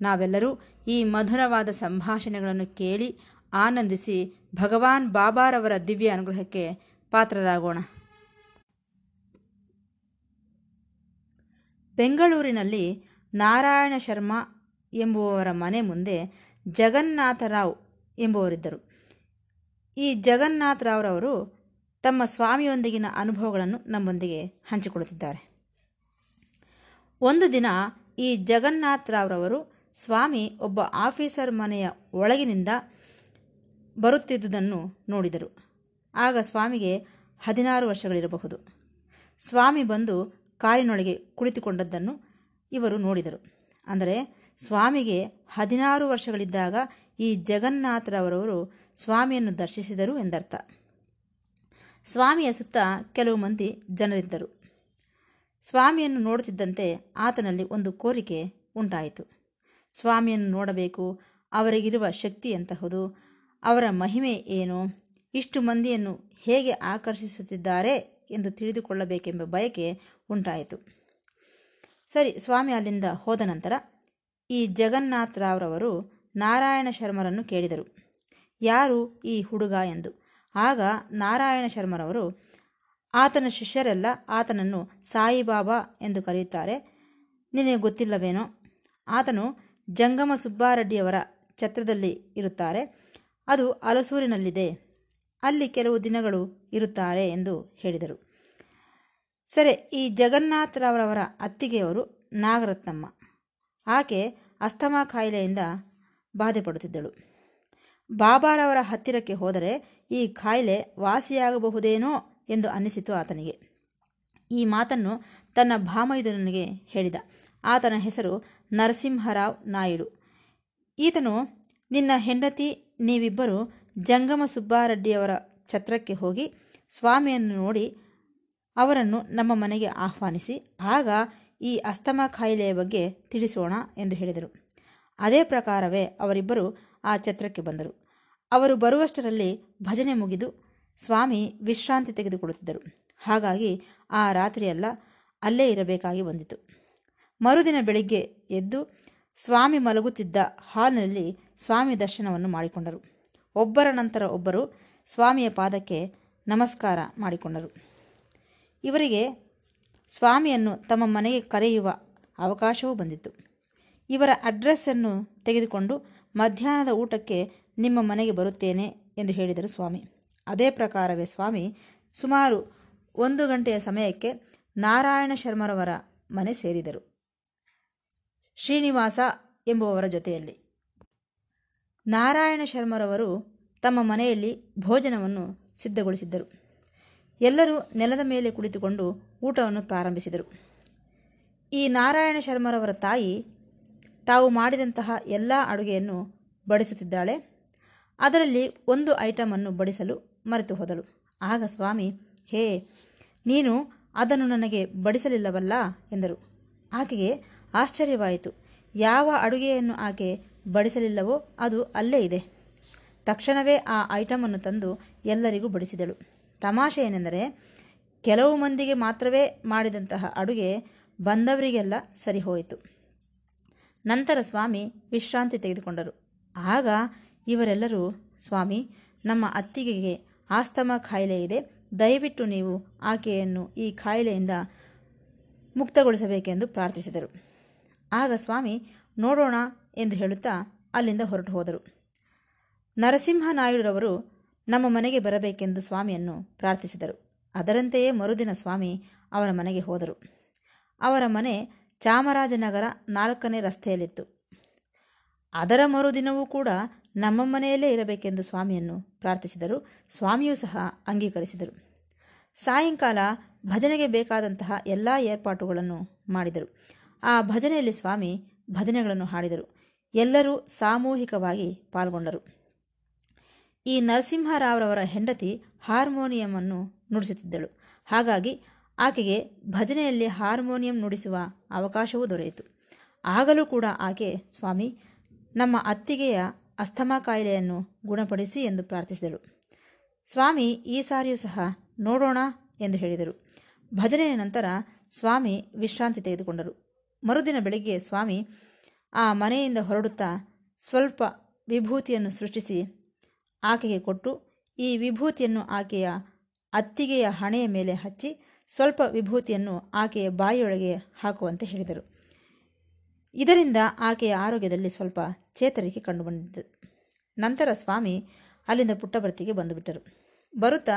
ನಾವೆಲ್ಲರೂ ಈ ಮಧುರವಾದ ಸಂಭಾಷಣೆಗಳನ್ನು ಕೇಳಿ ಆನಂದಿಸಿ ಭಗವಾನ್ ಬಾಬಾರವರ ದಿವ್ಯ ಅನುಗ್ರಹಕ್ಕೆ ಪಾತ್ರರಾಗೋಣ. ಬೆಂಗಳೂರಿನಲ್ಲಿ ನಾರಾಯಣ ಶರ್ಮಾ ಎಂಬುವವರ ಮನೆ ಮುಂದೆ ಜಗನ್ನಾಥರಾವ್ ಎಂಬುವರಿದ್ದರು. ಈ ಜಗನ್ನಾಥರಾವ್ರವರು ತಮ್ಮ ಸ್ವಾಮಿಯೊಂದಿಗಿನ ಅನುಭವಗಳನ್ನು ನಮ್ಮೊಂದಿಗೆ ಹಂಚಿಕೊಳ್ಳುತ್ತಿದ್ದಾರೆ. ಒಂದು ದಿನ ಈ ಜಗನ್ನಾಥರಾವ್ರವರು ಸ್ವಾಮಿ ಒಬ್ಬ ಆಫೀಸರ್ ಮನೆಯ ಒಳಗಿನಿಂದ ಬರುತ್ತಿದ್ದುದನ್ನು ನೋಡಿದರು. ಆಗ ಸ್ವಾಮಿಗೆ ಹದಿನಾರು ವರ್ಷಗಳಿರಬಹುದು. ಸ್ವಾಮಿ ಬಂದು ಕಾರಿನೊಳಗೆ ಕುಳಿತುಕೊಂಡದ್ದನ್ನು ಇವರು ನೋಡಿದರು. ಅಂದರೆ, ಸ್ವಾಮಿಗೆ ಹದಿನಾರು ವರ್ಷಗಳಿದ್ದಾಗ ಈ ಜಗನ್ನಾಥರವರವರು ಸ್ವಾಮಿಯನ್ನು ದರ್ಶಿಸಿದರು ಎಂದರ್ಥ. ಸ್ವಾಮಿಯ ಸುತ್ತ ಕೆಲವು ಮಂದಿ ಜನರಿದ್ದರು. ಸ್ವಾಮಿಯನ್ನು ನೋಡುತ್ತಿದ್ದಂತೆ ಆತನಲ್ಲಿ ಒಂದು ಕೋರಿಕೆ ಉಂಟಾಯಿತು. ಸ್ವಾಮಿಯನ್ನು ನೋಡಬೇಕು. ಅವರಿಗಿರುವ ಶಕ್ತಿ ಎಂತಹುದು? ಅವರ ಮಹಿಮೆ ಏನು? ಇಷ್ಟು ಮಂದಿಯನ್ನು ಹೇಗೆ ಆಕರ್ಷಿಸುತ್ತಿದ್ದಾರೆ ಎಂದು ತಿಳಿದುಕೊಳ್ಳಬೇಕೆಂಬ ಬಯಕೆ ಉಂಟಾಯಿತು. ಸರಿ, ಸ್ವಾಮಿ ಅಲ್ಲಿಂದ ಹೋದ ನಂತರ ಈ ಜಗನ್ನಾಥರಾವ್ರವರು ನಾರಾಯಣ ಶರ್ಮರನ್ನು ಕೇಳಿದರು. ಯಾರು ಈ ಹುಡುಗ ಎಂದು? ಆಗ ನಾರಾಯಣ ಶರ್ಮರವರು, ಆತನ ಶಿಷ್ಯರೆಲ್ಲ ಆತನನ್ನು ಸಾಯಿಬಾಬಾ ಎಂದು ಕರೆಯುತ್ತಾರೆ. ನಿನಗೆ ಗೊತ್ತಿಲ್ಲವೇನೋ? ಆತನು ಜಂಗಮ ಸುಬ್ಬಾರೆಡ್ಡಿಯವರ ಛತ್ರದಲ್ಲಿ ಇರುತ್ತಾರೆ. ಅದು ಅಲಸೂರಿನಲ್ಲಿದೆ. ಅಲ್ಲಿ ಕೆಲವು ದಿನಗಳು ಇರುತ್ತಾರೆ ಎಂದು ಹೇಳಿದರು. ಸರಿ, ಈ ಜಗನ್ನಾಥರವರವರ ಅತ್ತಿಗೆಯವರು ನಾಗರತ್ನಮ್ಮ. ಆಕೆ ಅಸ್ತಮಾ ಕಾಯಿಲೆಯಿಂದ ಬಾಧೆಪಡುತ್ತಿದ್ದಳು ಬಾಬಾರವರ ಹತ್ತಿರಕ್ಕೆ ಹೋದರೆ ಈ ಕಾಯಿಲೆ ವಾಸಿಯಾಗಬಹುದೇನೋ ಎಂದು ಅನ್ನಿಸಿತು ಆತನಿಗೆ. ಈ ಮಾತನ್ನು ತನ್ನ ಭಾಮೈದನಿಗೆ ಹೇಳಿದ. ಆತನ ಹೆಸರು ನರಸಿಂಹರಾವ್ ನಾಯ್ಡು. ಈತನು, ನಿನ್ನ ಹೆಂಡತಿ ನೀವಿಬ್ಬರು ಜಂಗಮ ಸುಬ್ಬಾರೆಡ್ಡಿಯವರ ಛತ್ರಕ್ಕೆ ಹೋಗಿ ಸ್ವಾಮಿಯನ್ನು ನೋಡಿ ಅವರನ್ನು ನಮ್ಮ ಮನೆಗೆ ಆಹ್ವಾನಿಸಿ, ಆಗ ಈ ಅಸ್ತಮ ಕಾಯಿಲೆಯ ಬಗ್ಗೆ ತಿಳಿಸೋಣ ಎಂದು ಹೇಳಿದರು. ಅದೇ ಪ್ರಕಾರವೇ ಅವರಿಬ್ಬರು ಆ ಛತ್ರಕ್ಕೆ ಬಂದರು. ಅವರು ಬರುವಷ್ಟರಲ್ಲಿ ಭಜನೆ ಮುಗಿದು ಸ್ವಾಮಿ ವಿಶ್ರಾಂತಿ ತೆಗೆದುಕೊಳ್ಳುತ್ತಿದ್ದರು. ಹಾಗಾಗಿ ಆ ರಾತ್ರಿಯೆಲ್ಲ ಅಲ್ಲೇ ಇರಬೇಕಾಗಿ ಬಂದಿತು. ಮರುದಿನ ಬೆಳಿಗ್ಗೆ ಎದ್ದು ಸ್ವಾಮಿ ಮಲಗುತ್ತಿದ್ದ ಹಾಲ್ನಲ್ಲಿ ಸ್ವಾಮಿ ದರ್ಶನವನ್ನು ಮಾಡಿಕೊಂಡರು. ಒಬ್ಬರ ನಂತರ ಒಬ್ಬರು ಸ್ವಾಮಿಯ ಪಾದಕ್ಕೆ ನಮಸ್ಕಾರ ಮಾಡಿಕೊಂಡರು. ಇವರಿಗೆ ಸ್ವಾಮಿಯನ್ನು ತಮ್ಮ ಮನೆಗೆ ಕರೆಯುವ ಅವಕಾಶವೂ ಬಂದಿತ್ತು. ಇವರ ಅಡ್ರೆಸ್ಸನ್ನು ತೆಗೆದುಕೊಂಡು ಮಧ್ಯಾಹ್ನದ ಊಟಕ್ಕೆ ನಿಮ್ಮ ಮನೆಗೆ ಬರುತ್ತೇನೆ ಎಂದು ಹೇಳಿದರು ಸ್ವಾಮಿ. ಅದೇ ಪ್ರಕಾರವೇ ಸ್ವಾಮಿ, ಸುಮಾರು ಒಂದು ಗಂಟೆಯ ಸಮಯಕ್ಕೆ ನಾರಾಯಣ ಶರ್ಮರವರ ಮನೆ ಸೇರಿದರು. ಶ್ರೀನಿವಾಸ ಎಂಬುವವರ ಜೊತೆಯಲ್ಲಿ. ನಾರಾಯಣ ಶರ್ಮರವರು ತಮ್ಮ ಮನೆಯಲ್ಲಿ ಭೋಜನವನ್ನು ಸಿದ್ಧಗೊಳಿಸಿದ್ದರು. ಎಲ್ಲರೂ ನೆಲದ ಮೇಲೆ ಕುಳಿತುಕೊಂಡು ಊಟವನ್ನು ಪ್ರಾರಂಭಿಸಿದರು. ಈ ನಾರಾಯಣ ಶರ್ಮರವರ ತಾಯಿ ತಾವು ಮಾಡಿದಂತಹ ಎಲ್ಲ ಅಡುಗೆಯನ್ನು ಬಡಿಸುತ್ತಿದ್ದಾಳೆ. ಅದರಲ್ಲಿ ಒಂದು ಐಟಮನ್ನು ಬಡಿಸಲು ಮರೆತು ಹೋದಳು. ಆಗ ಸ್ವಾಮಿ, ಹೇ, ನೀನು ಅದನ್ನು ನನಗೆ ಬಡಿಸಲಿಲ್ಲವಲ್ಲ ಎಂದರು. ಆಕೆಗೆ ಆಶ್ಚರ್ಯವಾಯಿತು. ಯಾವ ಅಡುಗೆಯನ್ನು ಆಕೆ ಬಡಿಸಲಿಲ್ಲವೋ ಅದು ಅಲ್ಲೇ ಇದೆ. ತಕ್ಷಣವೇ ಆ ಐಟಮನ್ನು ತಂದು ಎಲ್ಲರಿಗೂ ಬಡಿಸಿದಳು. ತಮಾಷೆ ಏನೆಂದರೆ, ಕೆಲವು ಮಂದಿಗೆ ಮಾತ್ರವೇ ಮಾಡಿದಂತಹ ಅಡುಗೆ ಬಂದವರಿಗೆಲ್ಲ ಸರಿ ಹೋಯಿತು ನಂತರ ಸ್ವಾಮಿ ವಿಶ್ರಾಂತಿ ತೆಗೆದುಕೊಂಡರು. ಆಗ ಇವರೆಲ್ಲರೂ, ಸ್ವಾಮಿ, ನಮ್ಮ ಅತ್ತಿಗೆಗೆ ಆಸ್ತಮ ಕಾಯಿಲೆ ಇದೆ. ದಯವಿಟ್ಟು ನೀವು ಆಕೆಯನ್ನು ಈ ಕಾಯಿಲೆಯಿಂದ ಮುಕ್ತಗೊಳಿಸಬೇಕೆಂದು ಪ್ರಾರ್ಥಿಸಿದರು. ಆಗ ಸ್ವಾಮಿ, ನೋಡೋಣ ಎಂದು ಹೇಳುತ್ತಾ ಅಲ್ಲಿಂದ ಹೊರಟು ಹೋದರು. ನರಸಿಂಹನಾಯುಡರವರು ನಮ್ಮ ಮನೆಗೆ ಬರಬೇಕೆಂದು ಸ್ವಾಮಿಯನ್ನು ಪ್ರಾರ್ಥಿಸಿದರು. ಅದರಂತೆಯೇ ಮರುದಿನ ಸ್ವಾಮಿ ಅವರ ಮನೆಗೆ ಹೋದರು. ಅವರ ಮನೆ ಚಾಮರಾಜನಗರ ನಾಲ್ಕನೇ ರಸ್ತೆಯಲ್ಲಿತ್ತು. ಅದರ ಮರುದಿನವೂ ಕೂಡ ನಮ್ಮ ಮನೆಯಲ್ಲೇ ಇರಬೇಕೆಂದು ಸ್ವಾಮಿಯನ್ನು ಪ್ರಾರ್ಥಿಸಿದರು. ಸ್ವಾಮಿಯೂ ಸಹ ಅಂಗೀಕರಿಸಿದರು. ಸಾಯಂಕಾಲ ಭಜನೆಗೆ ಬೇಕಾದಂತಹ ಎಲ್ಲ ಏರ್ಪಾಟುಗಳನ್ನು ಮಾಡಿದರು. ಆ ಭಜನೆಯಲ್ಲಿ ಸ್ವಾಮಿ ಭಜನೆಗಳನ್ನು ಹಾಡಿದರು. ಎಲ್ಲರೂ ಸಾಮೂಹಿಕವಾಗಿ ಪಾಲ್ಗೊಂಡರು. ಈ ನರಸಿಂಹರಾವ್ರವರ ಹೆಂಡತಿ ಹಾರ್ಮೋನಿಯಮನ್ನು ನುಡಿಸುತ್ತಿದ್ದಳು. ಹಾಗಾಗಿ ಆಕೆಗೆ ಭಜನೆಯಲ್ಲಿ ಹಾರ್ಮೋನಿಯಂ ನುಡಿಸುವ ಅವಕಾಶವೂ ದೊರೆಯಿತು. ಆಗಲೂ ಕೂಡ ಆಕೆ, ಸ್ವಾಮಿ, ನಮ್ಮ ಅತ್ತಿಗೆಯ ಅಸ್ತಮಾ ಕಾಯಿಲೆಯನ್ನು ಗುಣಪಡಿಸಿ ಎಂದು ಪ್ರಾರ್ಥಿಸಿದಳು. ಸ್ವಾಮಿ, ಈ ಸಾರಿಯೂ ಸಹ ನೋಡೋಣ ಎಂದು ಹೇಳಿದರು. ಭಜನೆಯ ನಂತರ ಸ್ವಾಮಿ ವಿಶ್ರಾಂತಿ ತೆಗೆದುಕೊಂಡರು. ಮರುದಿನ ಬೆಳಿಗ್ಗೆ ಸ್ವಾಮಿ ಆ ಮನೆಯಿಂದ ಹೊರಡುತ್ತಾ ಸ್ವಲ್ಪ ವಿಭೂತಿಯನ್ನು ಸೃಷ್ಟಿಸಿ ಆಕೆಗೆ ಕೊಟ್ಟು, ಈ ವಿಭೂತಿಯನ್ನು ಆಕೆಯ ಅತ್ತಿಗೆಯ ಹಣೆಯ ಮೇಲೆ ಹಚ್ಚಿ ಸ್ವಲ್ಪ ವಿಭೂತಿಯನ್ನು ಆಕೆಯ ಬಾಯಿಯೊಳಗೆ ಹಾಕುವಂತೆ ಹೇಳಿದರು. ಇದರಿಂದ ಆಕೆಯ ಆರೋಗ್ಯದಲ್ಲಿ ಸ್ವಲ್ಪ ಚೇತರಿಕೆ ಕಂಡುಬಂದಿದ್ದರು ನಂತರ ಸ್ವಾಮಿ ಅಲ್ಲಿಂದ ಪುಟ್ಟಭರ್ತಿಗೆ ಬಂದುಬಿಟ್ಟರು. ಬರುತ್ತಾ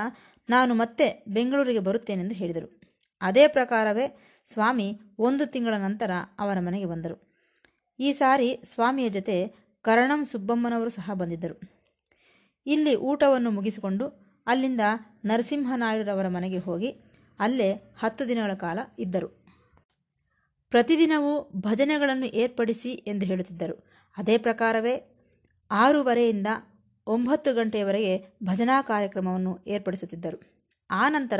ನಾನು ಮತ್ತೆ ಬೆಂಗಳೂರಿಗೆ ಬರುತ್ತೇನೆಂದು ಹೇಳಿದರು. ಅದೇ ಪ್ರಕಾರವೇ ಸ್ವಾಮಿ ಒಂದು ತಿಂಗಳ ನಂತರ ಅವರ ಮನೆಗೆ ಬಂದರು. ಈ ಸಾರಿ ಸ್ವಾಮಿಯ ಜೊತೆ ಕರಣಂ ಸುಬ್ಬಮ್ಮನವರು ಸಹ ಬಂದಿದ್ದರು. ಇಲ್ಲಿ ಊಟವನ್ನು ಮುಗಿಸಿಕೊಂಡು ಅಲ್ಲಿಂದ ನರಸಿಂಹನಾಯ್ಡುರವರ ಮನೆಗೆ ಹೋಗಿ ಅಲ್ಲೇ ಹತ್ತು ದಿನಗಳ ಕಾಲ ಇದ್ದರು. ಪ್ರತಿದಿನವೂ ಭಜನೆಗಳನ್ನು ಏರ್ಪಡಿಸಿ ಎಂದು ಹೇಳುತ್ತಿದ್ದರು. ಅದೇ ಪ್ರಕಾರವೇ ಆರೂವರೆಯಿಂದ ಒಂಬತ್ತು ಗಂಟೆಯವರೆಗೆ ಭಜನಾ ಕಾರ್ಯಕ್ರಮವನ್ನು ಏರ್ಪಡಿಸುತ್ತಿದ್ದರು. ಆ ನಂತರ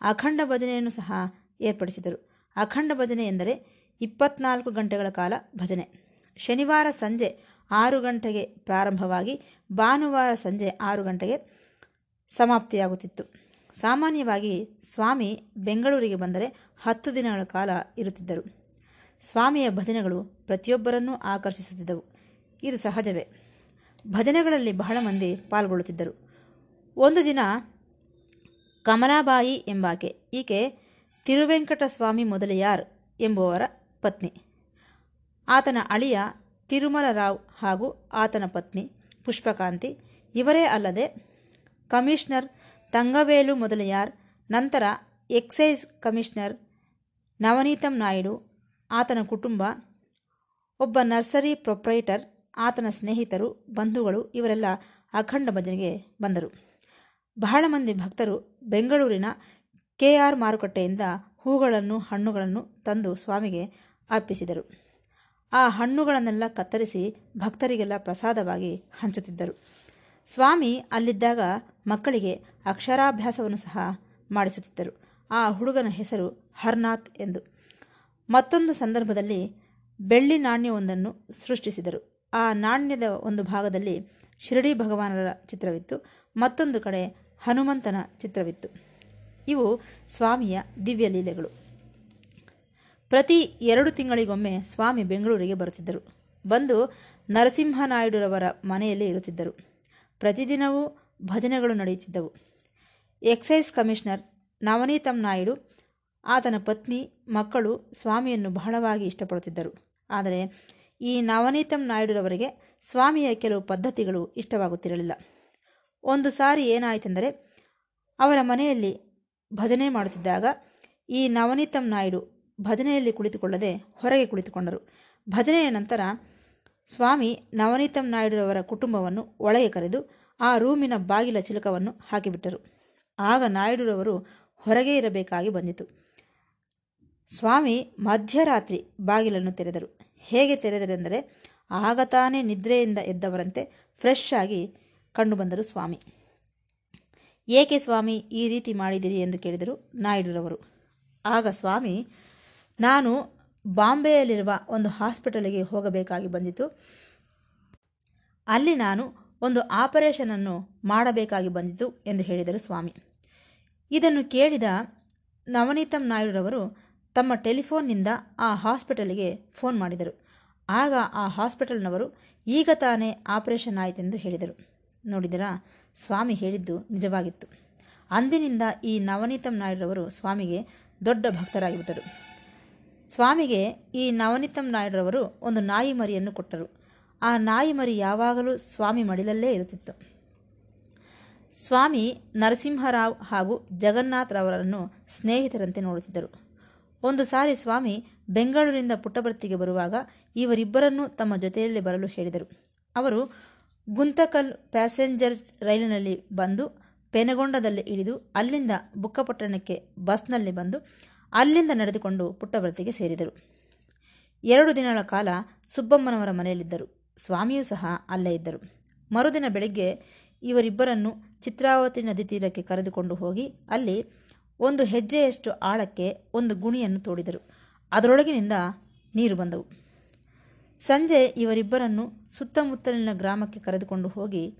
ಅಖಂಡ ಭಜನೆಯನ್ನು ಸಹ ಏರ್ಪಡಿಸಿದರು. ಅಖಂಡ ಭಜನೆ ಎಂದರೆ ಇಪ್ಪತ್ನಾಲ್ಕು ಗಂಟೆಗಳ ಕಾಲ ಭಜನೆ. ಶನಿವಾರ ಸಂಜೆ ಆರು ಗಂಟೆಗೆ ಪ್ರಾರಂಭವಾಗಿ ಭಾನುವಾರ ಸಂಜೆ ಆರು ಗಂಟೆಗೆ ಸಮಾಪ್ತಿಯಾಗುತ್ತಿತ್ತು. ಸಾಮಾನ್ಯವಾಗಿ ಸ್ವಾಮಿ ಬೆಂಗಳೂರಿಗೆ ಬಂದರೆ ಹತ್ತು ದಿನಗಳ ಕಾಲ ಇರುತ್ತಿದ್ದರು. ಸ್ವಾಮಿಯ ಭಜನೆಗಳು ಪ್ರತಿಯೊಬ್ಬರನ್ನೂ ಆಕರ್ಷಿಸುತ್ತಿದ್ದವು. ಇದು ಸಹಜವೇ. ಭಜನೆಗಳಲ್ಲಿ ಬಹಳ ಮಂದಿ ಪಾಲ್ಗೊಳ್ಳುತ್ತಿದ್ದರು. ಒಂದು ದಿನ ಕಮಲಾಬಾಯಿ ಎಂಬಾಕೆ, ಈಕೆ ತಿರುವೆಂಕಟಸ್ವಾಮಿ ಮೊದಲಿಯಾರ್ ಎಂಬುವರ ಪತ್ನಿ. ಆತನ ಅಳಿಯ ತಿರುಮಲರಾವ್ ಹಾಗೂ ಆತನ ಪತ್ನಿ ಪುಷ್ಪಕಾಂತಿ. ಇವರೇ ಅಲ್ಲದೆ ಕಮಿಷನರ್ ತಂಗವೇಲು ಮೊದಲಿಯಾರ್ ನಂತರ ಎಕ್ಸೈಸ್ ಕಮಿಷನರ್ ನವನೀತಂ ನಾಯ್ಡು, ಆತನ ಕುಟುಂಬ, ಒಬ್ಬ ನರ್ಸರಿ ಪ್ರೊಪ್ರೈಟರ್, ಆತನ ಸ್ನೇಹಿತರು, ಬಂಧುಗಳು, ಇವರೆಲ್ಲ ಅಖಂಡ ಭಜನೆಗೆ ಬಂದರು. ಬಹಳ ಮಂದಿ ಭಕ್ತರು ಬೆಂಗಳೂರಿನ ಕೆ ಆರ್ ಮಾರುಕಟ್ಟೆಯಿಂದ ಹೂಗಳನ್ನು, ಹಣ್ಣುಗಳನ್ನು ತಂದು ಸ್ವಾಮಿಗೆ ಅರ್ಪಿಸಿದರು. ಆ ಹಣ್ಣುಗಳನ್ನೆಲ್ಲ ಕತ್ತರಿಸಿ ಭಕ್ತರಿಗೆಲ್ಲ ಪ್ರಸಾದವಾಗಿ ಹಂಚುತ್ತಿದ್ದರು. ಸ್ವಾಮಿ ಅಲ್ಲಿದ್ದಾಗ ಮಕ್ಕಳಿಗೆ ಅಕ್ಷರಾಭ್ಯಾಸವನ್ನು ಸಹ ಮಾಡಿಸುತ್ತಿದ್ದರು. ಆ ಹುಡುಗನ ಹೆಸರು ಹರ್ನಾಥ್ ಎಂದು. ಮತ್ತೊಂದು ಸಂದರ್ಭದಲ್ಲಿ ಬೆಳ್ಳಿ ನಾಣ್ಯವೊಂದನ್ನು ಸೃಷ್ಟಿಸಿದರು. ಆ ನಾಣ್ಯದ ಒಂದು ಭಾಗದಲ್ಲಿ ಶಿರಡಿ ಭಗವಾನರ ಚಿತ್ರವಿತ್ತು. ಮತ್ತೊಂದು ಕಡೆ ಹನುಮಂತನ ಚಿತ್ರವಿತ್ತು. ಇವು ಸ್ವಾಮಿಯ ದಿವ್ಯ ಲೀಲೆಗಳು. ಪ್ರತಿ ಎರಡು ತಿಂಗಳಿಗೊಮ್ಮೆ ಸ್ವಾಮಿ ಬೆಂಗಳೂರಿಗೆ ಬರುತ್ತಿದ್ದರು. ಬಂದು ನರಸಿಂಹನಾಯ್ಡುರವರ ಮನೆಯಲ್ಲಿ ಇರುತ್ತಿದ್ದರು. ಪ್ರತಿದಿನವೂ ಭಜನೆಗಳು ನಡೆಯುತ್ತಿದ್ದವು. ಎಕ್ಸೈಸ್ ಕಮಿಷನರ್ ನವನೀತಂ ನಾಯ್ಡು, ಆತನ ಪತ್ನಿ, ಮಕ್ಕಳು ಸ್ವಾಮಿಯನ್ನು ಬಹಳವಾಗಿ ಇಷ್ಟಪಡುತ್ತಿದ್ದರು. ಆದರೆ ಈ ನವನೀತಂ ನಾಯ್ಡುರವರಿಗೆ ಸ್ವಾಮಿಯ ಕೆಲವು ಪದ್ಧತಿಗಳು ಇಷ್ಟವಾಗುತ್ತಿರಲಿಲ್ಲ. ಒಂದು ಸಾರಿ ಏನಾಯಿತೆಂದರೆ ಅವರ ಮನೆಯಲ್ಲಿ ಭಜನೆ ಮಾಡುತ್ತಿದ್ದಾಗ ಈ ನವನೀತಂ ನಾಯ್ಡು ಭಜನೆಯಲ್ಲಿ ಕುಳಿತುಕೊಳ್ಳದೆ ಹೊರಗೆ ಕುಳಿತುಕೊಂಡರು. ಭಜನೆಯ ನಂತರ ಸ್ವಾಮಿ ನವನೀತಂ ನಾಯ್ಡುರವರ ಕುಟುಂಬವನ್ನು ಒಳಗೆ ಕರೆದು ಆ ರೂಮಿನ ಬಾಗಿಲ ಚಿಲಕವನ್ನು ಹಾಕಿಬಿಟ್ಟರು. ಆಗ ನಾಯ್ಡುರವರು ಹೊರಗೆ ಇರಬೇಕಾಗಿ ಬಂದಿತು. ಸ್ವಾಮಿ ಮಧ್ಯರಾತ್ರಿ ಬಾಗಿಲನ್ನು ತೆರೆದರು. ಹೇಗೆ ತೆರೆದರೆಂದರೆ, ಆಗ ತಾನೇ ನಿದ್ರೆಯಿಂದ ಎದ್ದವರಂತೆ ಫ್ರೆಶ್ ಆಗಿ ಕಂಡುಬಂದರು ಸ್ವಾಮಿ. ಏಕೆ ಸ್ವಾಮಿ ಈ ರೀತಿ ಮಾಡಿದಿರಿ ಎಂದು ಕೇಳಿದರು ನಾಯ್ಡುರವರು. ಆಗ ಸ್ವಾಮಿ, ನಾನು ಬಾಂಬೆಯಲ್ಲಿರುವ ಒಂದು ಹಾಸ್ಪಿಟಲಿಗೆ ಹೋಗಬೇಕಾಗಿ ಬಂದಿತು. ಅಲ್ಲಿ ನಾನು ಒಂದು ಆಪರೇಷನನ್ನು ಮಾಡಬೇಕಾಗಿ ಬಂದಿತು ಎಂದು ಹೇಳಿದರು ಸ್ವಾಮಿ. ಇದನ್ನು ಕೇಳಿದ ನವನೀತಂ ನಾಯ್ಡುರವರು ತಮ್ಮ ಟೆಲಿಫೋನ್ನಿಂದ ಆ ಹಾಸ್ಪಿಟಲಿಗೆ ಫೋನ್ ಮಾಡಿದರು. ಆಗ ಆ ಹಾಸ್ಪಿಟಲ್ನವರು, ಈಗ ತಾನೇ ಆಪರೇಷನ್ ಆಯಿತೆಂದು ಹೇಳಿದರು. ನೋಡಿದರಾ? ಸ್ವಾಮಿ ಹೇಳಿದ್ದು ನಿಜವಾಗಿತ್ತು. ಅಂದಿನಿಂದ ಈ ನವನೀತಂ ನಾಯ್ಡುರವರು ಸ್ವಾಮಿಗೆ ದೊಡ್ಡ ಭಕ್ತರಾಗಿಬಿಟ್ಟರು. ಸ್ವಾಮಿಗೆ ಈ ನವನೀತಂ ನಾಯ್ಡುರವರು ಒಂದು ನಾಯಿ ಮರಿಯನ್ನು ಕೊಟ್ಟರು. ಆ ನಾಯಿ ಮರಿ ಯಾವಾಗಲೂ ಸ್ವಾಮಿ ಮಡಿಲಲ್ಲೇ ಇರುತ್ತಿತ್ತು. ಸ್ವಾಮಿ ನರಸಿಂಹರಾವ್ ಹಾಗೂ ಜಗನ್ನಾಥರವರನ್ನು ಸ್ನೇಹಿತರಂತೆ ನೋಡುತ್ತಿದ್ದರು. ಒಂದು ಸಾರಿ ಸ್ವಾಮಿ ಬೆಂಗಳೂರಿನಿಂದ ಪುಟ್ಟಭರ್ತಿಗೆ ಬರುವಾಗ ಇವರಿಬ್ಬರನ್ನೂ ತಮ್ಮ ಜೊತೆಯಲ್ಲಿ ಬರಲು ಹೇಳಿದರು. ಅವರು ಗುಂತಕಲ್ ಪ್ಯಾಸೆಂಜರ್ಸ್ ರೈಲಿನಲ್ಲಿ ಬಂದು ಪೆನಗೊಂಡದಲ್ಲಿ ಇಳಿದು ಅಲ್ಲಿಂದ ಬುಕ್ಕಪಟ್ಟಣಕ್ಕೆ ಬಸ್ನಲ್ಲಿ ಬಂದು ಅಲ್ಲಿಂದ ನಡೆದುಕೊಂಡು ಪುಟ್ಟಭರ್ತಿಗೆ ಸೇರಿದರು. ಎರಡು ದಿನಗಳ ಕಾಲ ಸುಬ್ಬಮ್ಮನವರ ಮನೆಯಲ್ಲಿದ್ದರು. ಸ್ವಾಮಿಯೂ ಸಹ ಅಲ್ಲೇ ಇದ್ದರು. ಮರುದಿನ ಬೆಳಿಗ್ಗೆ ಇವರಿಬ್ಬರನ್ನು ಚಿತ್ರಾವತಿ ನದಿ ತೀರಕ್ಕೆ ಕರೆದುಕೊಂಡು ಹೋಗಿ ಅಲ್ಲಿ ಒಂದು ಹೆಜ್ಜೆಯಷ್ಟು ಆಳಕ್ಕೆ ಒಂದು ಗುಣಿಯನ್ನು ತೋಡಿದರು. ಅದರೊಳಗಿನಿಂದ ನೀರು ಬಂದವು. ಸಂಜೆ ಇವರಿಬ್ಬರನ್ನು ಸುತ್ತಮುತ್ತಲಿನ ಗ್ರಾಮಕ್ಕೆ ಕರೆದುಕೊಂಡು ಹೋಗಿ,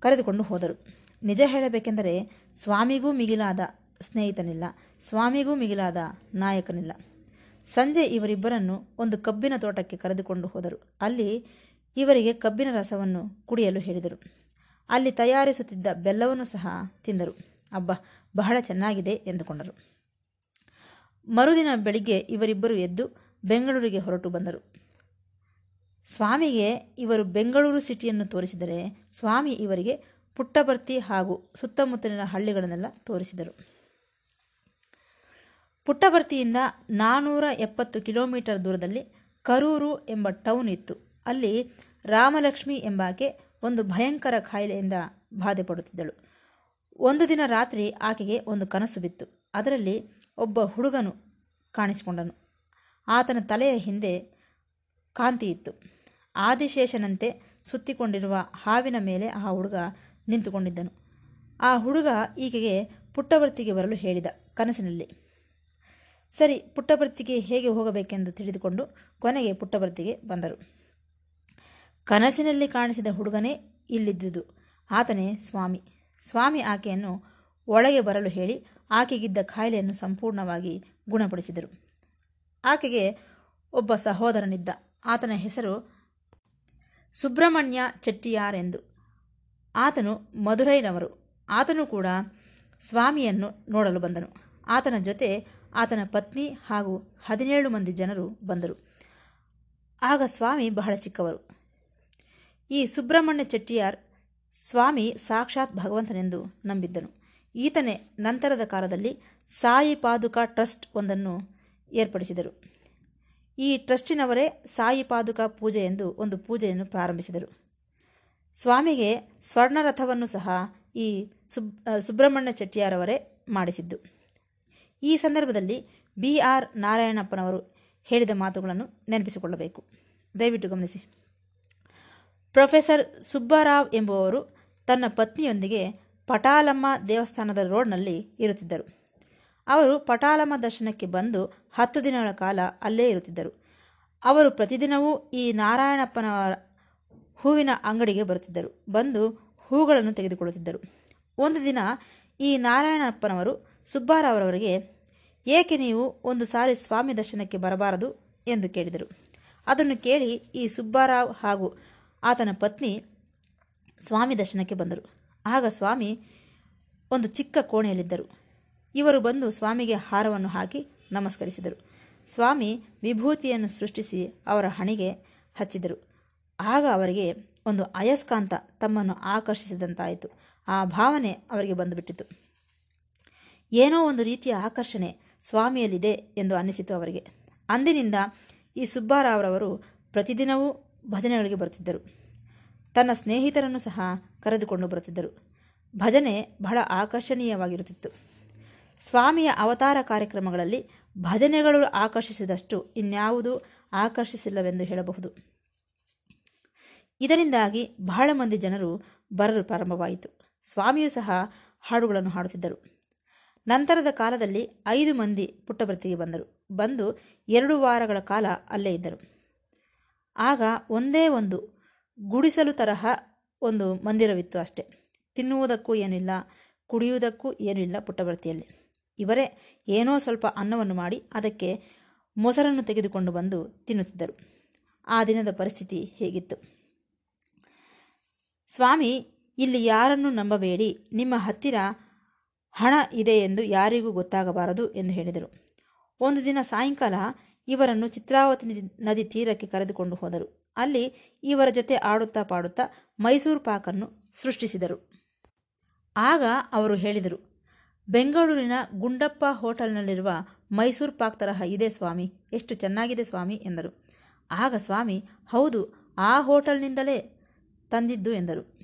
ಕರೆದುಕೊಂಡು ಹೋದರು. ನಿಜ ಹೇಳಬೇಕೆಂದರೆ ಸ್ವಾಮಿಗೂ ಮಿಗಿಲಾದ ಸ್ನೇಹಿತನಿಲ್ಲ, ಸ್ವಾಮಿಗೂ ಮಿಗಿಲಾದ ನಾಯಕನಿಲ್ಲ. ಸಂಜೆ ಇವರಿಬ್ಬರನ್ನು ಒಂದು ಕಬ್ಬಿನ ತೋಟಕ್ಕೆ ಕರೆದುಕೊಂಡು ಹೋದರು. ಅಲ್ಲಿ ಇವರಿಗೆ ಕಬ್ಬಿನ ರಸವನ್ನು ಕುಡಿಯಲು ಹೇಳಿದರು. ಅಲ್ಲಿ ತಯಾರಿಸುತ್ತಿದ್ದ ಬೆಲ್ಲವನ್ನು ಸಹ ತಿಂದರು. ಅಬ್ಬ, ಬಹಳ ಚೆನ್ನಾಗಿದೆ ಎಂದುಕೊಂಡರು. ಮರುದಿನ ಬೆಳಿಗ್ಗೆ ಇವರಿಬ್ಬರು ಎದ್ದು ಬೆಂಗಳೂರಿಗೆ ಹೊರಟು ಬಂದರು. ಸ್ವಾಮಿಗೆ ಇವರು ಬೆಂಗಳೂರು ಸಿಟಿಯನ್ನು ತೋರಿಸಿದರೆ ಸ್ವಾಮಿ ಇವರಿಗೆ ಪುಟ್ಟಭರ್ತಿ ಹಾಗೂ ಸುತ್ತಮುತ್ತಲಿನ ಹಳ್ಳಿಗಳನ್ನೆಲ್ಲ ತೋರಿಸಿದರು. ಪುಟ್ಟಭರ್ತಿಯಿಂದ ನಾನ್ನೂರ ಎಪ್ಪತ್ತು ಕಿಲೋಮೀಟರ್ ದೂರದಲ್ಲಿ ಕರೂರು ಎಂಬ ಟೌನ್ ಇತ್ತು. ಅಲ್ಲಿ ರಾಮಲಕ್ಷ್ಮಿ ಎಂಬಾಕೆ ಒಂದು ಭಯಂಕರ ಕಾಯಿಲೆಯಿಂದ ಬಾಧೆ ಪಡುತ್ತಿದ್ದಳು. ಒಂದು ದಿನ ರಾತ್ರಿ ಆಕೆಗೆ ಒಂದು ಕನಸು ಬಿತ್ತು. ಅದರಲ್ಲಿ ಒಬ್ಬ ಹುಡುಗನು ಕಾಣಿಸಿಕೊಂಡನು. ಆತನ ತಲೆಯ ಹಿಂದೆ ಕಾಂತಿ ಇತ್ತು. ಆದಿಶೇಷನಂತೆ ಸುತ್ತಿಕೊಂಡಿರುವ ಹಾವಿನ ಮೇಲೆ ಆ ಹುಡುಗ ನಿಂತುಕೊಂಡಿದ್ದನು. ಆ ಹುಡುಗ ಈಕೆಗೆ ಪುಟ್ಟವರ್ತಿಗೆ ಬರಲು ಹೇಳಿದ ಕನಸಿನಲ್ಲಿ. ಸರಿ ಪುಟ್ಟಭರ್ತಿಗೆ ಹೇಗೆ ಹೋಗಬೇಕೆಂದು ತಿಳಿದುಕೊಂಡು ಕೊನೆಗೆ ಪುಟ್ಟಭರ್ತಿಗೆ ಬಂದರು. ಕನಸಿನಲ್ಲಿ ಕಾಣಿಸಿದ ಹುಡುಗನೇ ಇಲ್ಲಿದ್ದುದು. ಆತನೇ ಸ್ವಾಮಿ. ಸ್ವಾಮಿ ಆಕೆಯನ್ನು ಒಳಗೆ ಬರಲು ಹೇಳಿ ಆಕೆಗಿದ್ದ ಕಾಯಿಲೆಯನ್ನು ಸಂಪೂರ್ಣವಾಗಿ ಗುಣಪಡಿಸಿದರು. ಆಕೆಗೆ ಒಬ್ಬ ಸಹೋದರನಿದ್ದ. ಆತನ ಹೆಸರು ಸುಬ್ರಹ್ಮಣ್ಯ ಚೆಟ್ಟಿಯಾರ್ ಎಂದು ಆತನು ಮಧುರೈನವರು. ಆತನು ಕೂಡ ಸ್ವಾಮಿಯನ್ನು ನೋಡಲು ಬಂದನು. ಆತನ ಜೊತೆ ಆತನ ಪತ್ನಿ ಹಾಗೂ ಹದಿನೇಳು ಮಂದಿ ಜನರು ಬಂದರು. ಆಗ ಸ್ವಾಮಿ ಬಹಳ ಚಿಕ್ಕವರು. ಈ ಸುಬ್ರಹ್ಮಣ್ಯ ಚೆಟ್ಟಿಯಾರ್ ಸ್ವಾಮಿ ಸಾಕ್ಷಾತ್ ಭಗವಂತನೆಂದು ನಂಬಿದ್ದನು. ಈತನೇ ನಂತರದ ಕಾಲದಲ್ಲಿ ಸಾಯಿ ಪಾದುಕಾ ಟ್ರಸ್ಟ್ ಒಂದನ್ನು ಏರ್ಪಡಿಸಿದರು. ಈ ಟ್ರಸ್ಟಿನವರೇ ಸಾಯಿ ಪಾದುಕ ಪೂಜೆ ಎಂದು ಒಂದು ಪೂಜೆಯನ್ನು ಪ್ರಾರಂಭಿಸಿದರು. ಸ್ವಾಮಿಗೆ ಸ್ವರ್ಣರಥವನ್ನು ಸಹ ಈ ಸುಬ್ ಸುಬ್ರಹ್ಮಣ್ಯ ಚೆಟ್ಟಿಯಾರವರೇ ಮಾಡಿಸಿದ್ದು. ಈ ಸಂದರ್ಭದಲ್ಲಿ ಬಿ ಆರ್ ನಾರಾಯಣಪ್ಪನವರು ಹೇಳಿದ ಮಾತುಗಳನ್ನು ನೆನಪಿಸಿಕೊಳ್ಳಬೇಕು. ದಯವಿಟ್ಟು ಗಮನಿಸಿ. ಪ್ರೊಫೆಸರ್ ಸುಬ್ಬರಾವ್ ಎಂಬುವವರು ತನ್ನ ಪತ್ನಿಯೊಂದಿಗೆ ಪಟಾಲಮ್ಮ ದೇವಸ್ಥಾನದ ರೋಡ್ನಲ್ಲಿ ಇರುತ್ತಿದ್ದರು. ಅವರು ಪಟಾಲಮ ದರ್ಶನಕ್ಕೆ ಬಂದು ಹತ್ತು ದಿನಗಳ ಕಾಲ ಅಲ್ಲೇ ಇರುತ್ತಿದ್ದರು. ಅವರು ಪ್ರತಿದಿನವೂ ಈ ನಾರಾಯಣಪ್ಪನವರ ಹೂವಿನ ಅಂಗಡಿಗೆ ಬರುತ್ತಿದ್ದರು. ಬಂದು ಹೂಗಳನ್ನು ತೆಗೆದುಕೊಳ್ಳುತ್ತಿದ್ದರು. ಒಂದು ದಿನ ಈ ನಾರಾಯಣಪ್ಪನವರು ಸುಬ್ಬಾರಾವ್ರವರಿಗೆ, ಏಕೆ ನೀವು ಒಂದು ಸಾರಿ ಸ್ವಾಮಿ ದರ್ಶನಕ್ಕೆ ಬರಬಾರದು? ಎಂದು ಕೇಳಿದರು. ಅದನ್ನು ಕೇಳಿ ಈ ಸುಬ್ಬಾರಾವ್ ಹಾಗೂ ಆತನ ಪತ್ನಿ ಸ್ವಾಮಿ ದರ್ಶನಕ್ಕೆ ಬಂದರು. ಆಗ ಸ್ವಾಮಿ ಒಂದು ಚಿಕ್ಕ ಕೋಣೆಯಲ್ಲಿದ್ದರು. ಇವರು ಬಂದು ಸ್ವಾಮಿಗೆ ಹಾರವನ್ನು ಹಾಕಿ ನಮಸ್ಕರಿಸಿದರು. ಸ್ವಾಮಿ ವಿಭೂತಿಯನ್ನು ಸೃಷ್ಟಿಸಿ ಅವರ ಹಣಿಗೆ ಹಚ್ಚಿದರು. ಆಗ ಅವರಿಗೆ ಒಂದು ಅಯಸ್ಕಾಂತ ತಮ್ಮನ್ನು ಆಕರ್ಷಿಸಿದಂತಾಯಿತು. ಆ ಭಾವನೆ ಅವರಿಗೆ ಬಂದುಬಿಟ್ಟಿತು. ಏನೋ ಒಂದು ರೀತಿಯ ಆಕರ್ಷಣೆ ಸ್ವಾಮಿಯಲ್ಲಿದೆ ಎಂದು ಅನ್ನಿಸಿತು ಅವರಿಗೆ. ಅಂದಿನಿಂದ ಈ ಸುಬ್ಬಾರಾವ್ರವರು ಪ್ರತಿದಿನವೂ ಭಜನೆಗಳಿಗೆ ಬರುತ್ತಿದ್ದರು. ತನ್ನ ಸ್ನೇಹಿತರನ್ನು ಸಹ ಕರೆದುಕೊಂಡು ಬರುತ್ತಿದ್ದರು. ಭಜನೆ ಬಹಳ ಆಕರ್ಷಣೀಯವಾಗಿರುತ್ತಿತ್ತು. ಸ್ವಾಮಿಯ ಅವತಾರ ಕಾರ್ಯಕ್ರಮಗಳಲ್ಲಿ ಭಜನೆಗಳು ಆಕರ್ಷಿಸಿದಷ್ಟು ಇನ್ಯಾವುದೂ ಆಕರ್ಷಿಸಿಲ್ಲವೆಂದು ಹೇಳಬಹುದು. ಇದರಿಂದಾಗಿ ಬಹಳ ಮಂದಿ ಜನರು ಬರಲು ಪ್ರಾರಂಭವಾಯಿತು. ಸ್ವಾಮಿಯೂ ಸಹ ಹಾಡುಗಳನ್ನು ಹಾಡುತ್ತಿದ್ದರು. ನಂತರದ ಕಾಲದಲ್ಲಿ ಐದು ಮಂದಿ ಪುಟ್ಟಭರ್ತಿಗೆ ಬಂದರು. ಬಂದು ಎರಡು ವಾರಗಳ ಕಾಲ ಅಲ್ಲೇ ಇದ್ದರು. ಆಗ ಒಂದೇ ಒಂದು ಗುಡಿಸಲು ತರಹ ಒಂದು ಮಂದಿರವಿತ್ತು ಅಷ್ಟೆ. ತಿನ್ನುವುದಕ್ಕೂ ಏನಿಲ್ಲ, ಕುಡಿಯುವುದಕ್ಕೂ ಏನಿಲ್ಲ ಪುಟ್ಟಭರ್ತಿಯಲ್ಲಿ ಇವರೇ ಏನೋ ಸ್ವಲ್ಪ ಅನ್ನವನ್ನು ಮಾಡಿ ಅದಕ್ಕೆ ಮೊಸರನ್ನು ತೆಗೆದುಕೊಂಡು ಬಂದು ತಿನ್ನುತ್ತಿದ್ದರು. ಆ ದಿನದ ಪರಿಸ್ಥಿತಿ ಹೇಗಿತ್ತು? ಸ್ವಾಮಿ, ಇಲ್ಲಿ ಯಾರನ್ನು ನಂಬಬೇಡಿ. ನಿಮ್ಮ ಹತ್ತಿರ ಹಣ ಇದೆ ಎಂದು ಯಾರಿಗೂ ಗೊತ್ತಾಗಬಾರದು ಎಂದು ಹೇಳಿದರು. ಒಂದು ದಿನ ಸಾಯಂಕಾಲ ಇವರನ್ನು ಚಿತ್ರಾವತಿ ನದಿ ತೀರಕ್ಕೆ ಕರೆದುಕೊಂಡು ಹೋದರು. ಅಲ್ಲಿ ಇವರ ಜೊತೆ ಆಡುತ್ತಾ ಪಾಡುತ್ತಾ ಮೈಸೂರು ಪಾಕನ್ನು ಸೃಷ್ಟಿಸಿದರು. ಆಗ ಅವರು ಹೇಳಿದರು ಬೆಂಗಳೂರಿನ ಗುಂಡಪ್ಪ ಹೋಟೆಲ್ನಲ್ಲಿರುವ ಮೈಸೂರು ಪಾಕ್ ತರಹ ಇದೆ ಸ್ವಾಮಿ. ಎಷ್ಟು ಚೆನ್ನಾಗಿದೆ ಸ್ವಾಮಿ ಎಂದರು. ಆಗ ಸ್ವಾಮಿ, ಹೌದು, ಆ ಹೋಟೆಲ್ನಿಂದಲೇ ತಂದಿದ್ದು ಎಂದರು.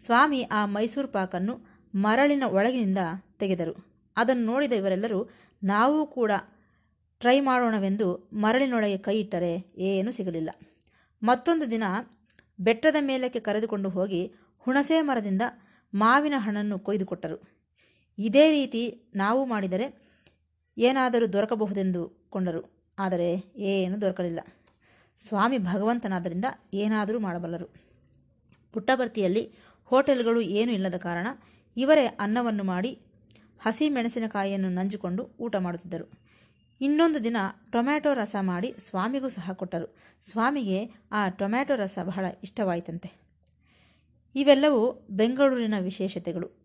ಸ್ವಾಮಿ ಆ ಮೈಸೂರು ಪಾಕನ್ನು ಮರಳಿನ ಒಳಗಿನಿಂದ ತೆಗೆದರು. ಅದನ್ನು ನೋಡಿದ ಇವರೆಲ್ಲರೂ, ನಾವೂ ಕೂಡ ಟ್ರೈ ಮಾಡೋಣವೆಂದು ಮರಳಿನೊಳಗೆ ಕೈ ಇಟ್ಟರೆ ಏನೂ ಸಿಗಲಿಲ್ಲ. ಮತ್ತೊಂದು ದಿನ ಬೆಟ್ಟದ ಮೇಲಕ್ಕೆ ಕರೆದುಕೊಂಡು ಹೋಗಿ ಹುಣಸೆ ಮರದಿಂದ ಮಾವಿನ ಹಣ್ಣನ್ನು ಕೊಯ್ದುಕೊಟ್ಟರು ಇದೇ ರೀತಿ ನಾವು ಮಾಡಿದರೆ ಏನಾದರೂ ದೊರಕಬಹುದೆಂದು ಕೊಂಡರು. ಆದರೆ ಏನೂ ದೊರಕಲಿಲ್ಲ. ಸ್ವಾಮಿ ಭಗವಂತನಾದ್ದರಿಂದ ಏನಾದರೂ ಮಾಡಬಲ್ಲರು. ಪುಟ್ಟಭರ್ತಿಯಲ್ಲಿ ಹೋಟೆಲ್ಗಳು ಏನೂ ಇಲ್ಲದ ಕಾರಣ ಇವರೇ ಅನ್ನವನ್ನು ಮಾಡಿ ಹಸಿ ಮೆಣಸಿನಕಾಯಿಯನ್ನು ನಂಜಿಕೊಂಡು ಊಟ ಮಾಡುತ್ತಿದ್ದರು. ಇನ್ನೊಂದು ದಿನ ಟೊಮ್ಯಾಟೊ ರಸ ಮಾಡಿ ಸ್ವಾಮಿಗೂ ಸಹ ಕೊಟ್ಟರು. ಸ್ವಾಮಿಗೆ ಆ ಟೊಮ್ಯಾಟೊ ರಸ ಬಹಳ ಇಷ್ಟವಾಯಿತಂತೆ. ಇವೆಲ್ಲವೂ ಬೆಂಗಳೂರಿನ ವಿಶೇಷತೆಗಳು.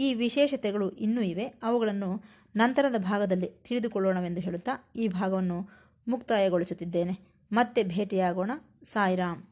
ಈ ವಿಶೇಷತೆಗಳು ಇನ್ನೂ ಇವೆ. ಅವುಗಳನ್ನು ನಂತರದ ಭಾಗದಲ್ಲಿ ತಿಳಿದುಕೊಳ್ಳೋಣವೆಂದು ಹೇಳುತ್ತಾ ಈ ಭಾಗವನ್ನು ಮುಕ್ತಾಯಗೊಳಿಸುತ್ತಿದ್ದೇನೆ. ಮತ್ತೆ ಭೇಟಿಯಾಗೋಣ. ಸಾಯಿರಾಮ್